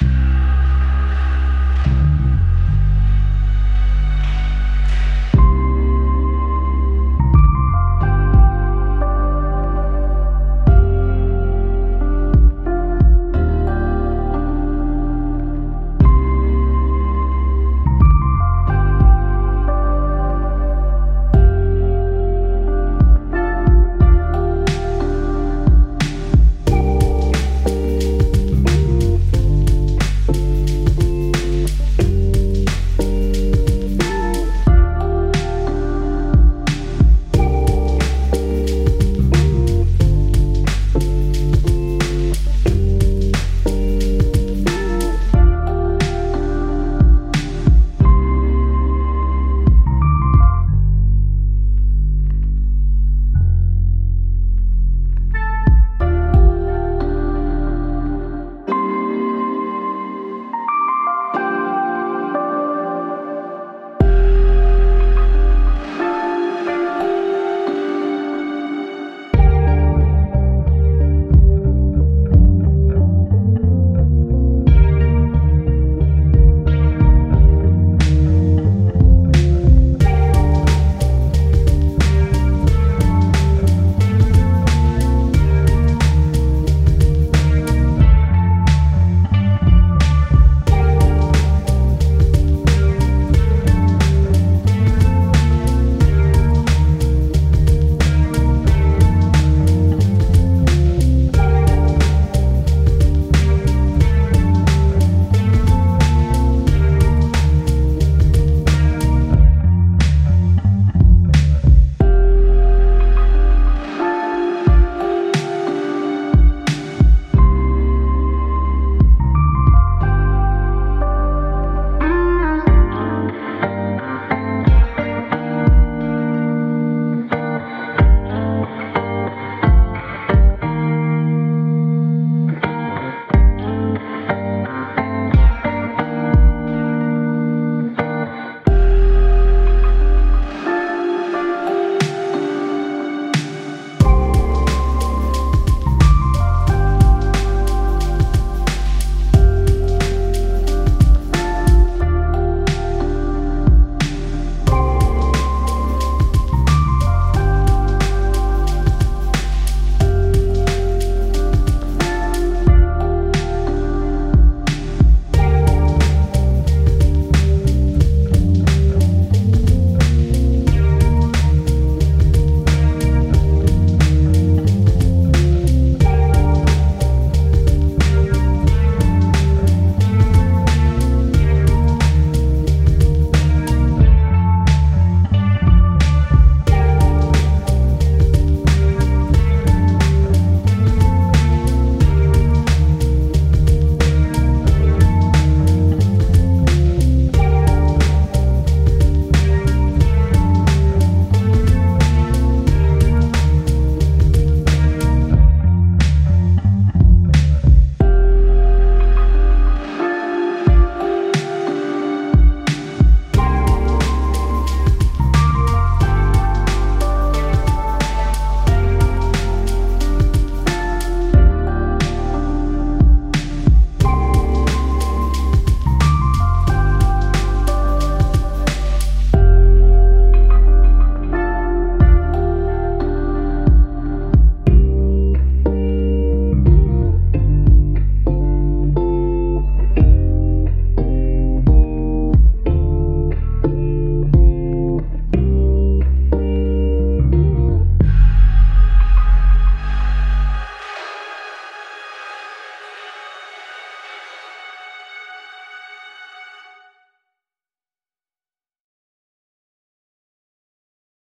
you